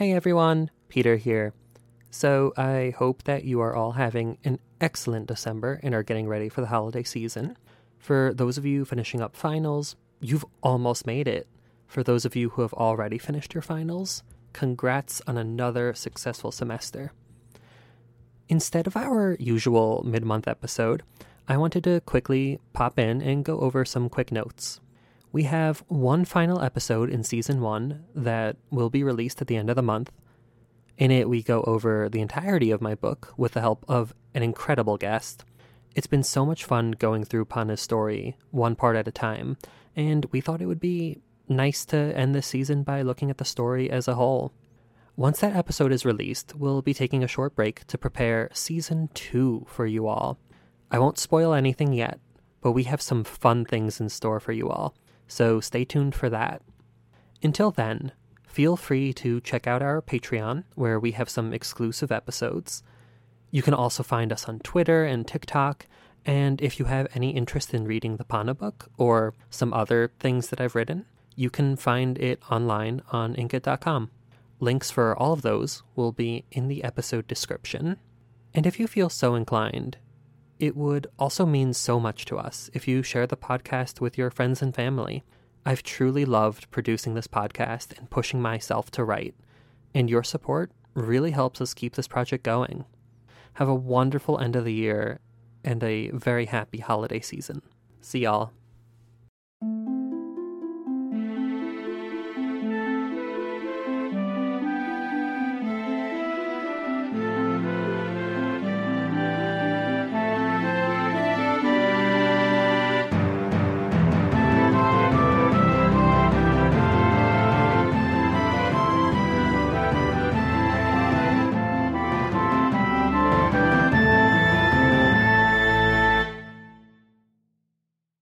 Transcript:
Hey everyone, Peter here. So, I hope that you are all having an excellent December and are getting ready for the holiday season. For those of you finishing up finals, you've almost made it. For those of you who have already finished your finals, congrats on another successful semester. Instead of our usual mid month episode, I wanted to quickly pop in and go over some quick notes. We have one final episode in season one that will be released at the end of the month. In it, we go over the entirety of my book with the help of an incredible guest. It's been so much fun going through Panna's story, one part at a time, and we thought it would be nice to end this season by looking at the story as a whole. Once that episode is released, we'll be taking a short break to prepare season two for you all. I won't spoil anything yet, but we have some fun things in store for you all so stay tuned for that. Until then, feel free to check out our Patreon, where we have some exclusive episodes. You can also find us on Twitter and TikTok, and if you have any interest in reading the Panna book or some other things that I've written, you can find it online on Inkitt.com. Links for all of those will be in the episode description. And if you feel so inclined, it would also mean so much to us if you share the podcast with your friends and family. I've truly loved producing this podcast and pushing myself to write, and your support really helps us keep this project going. Have a wonderful end of the year and a very happy holiday season. See y'all.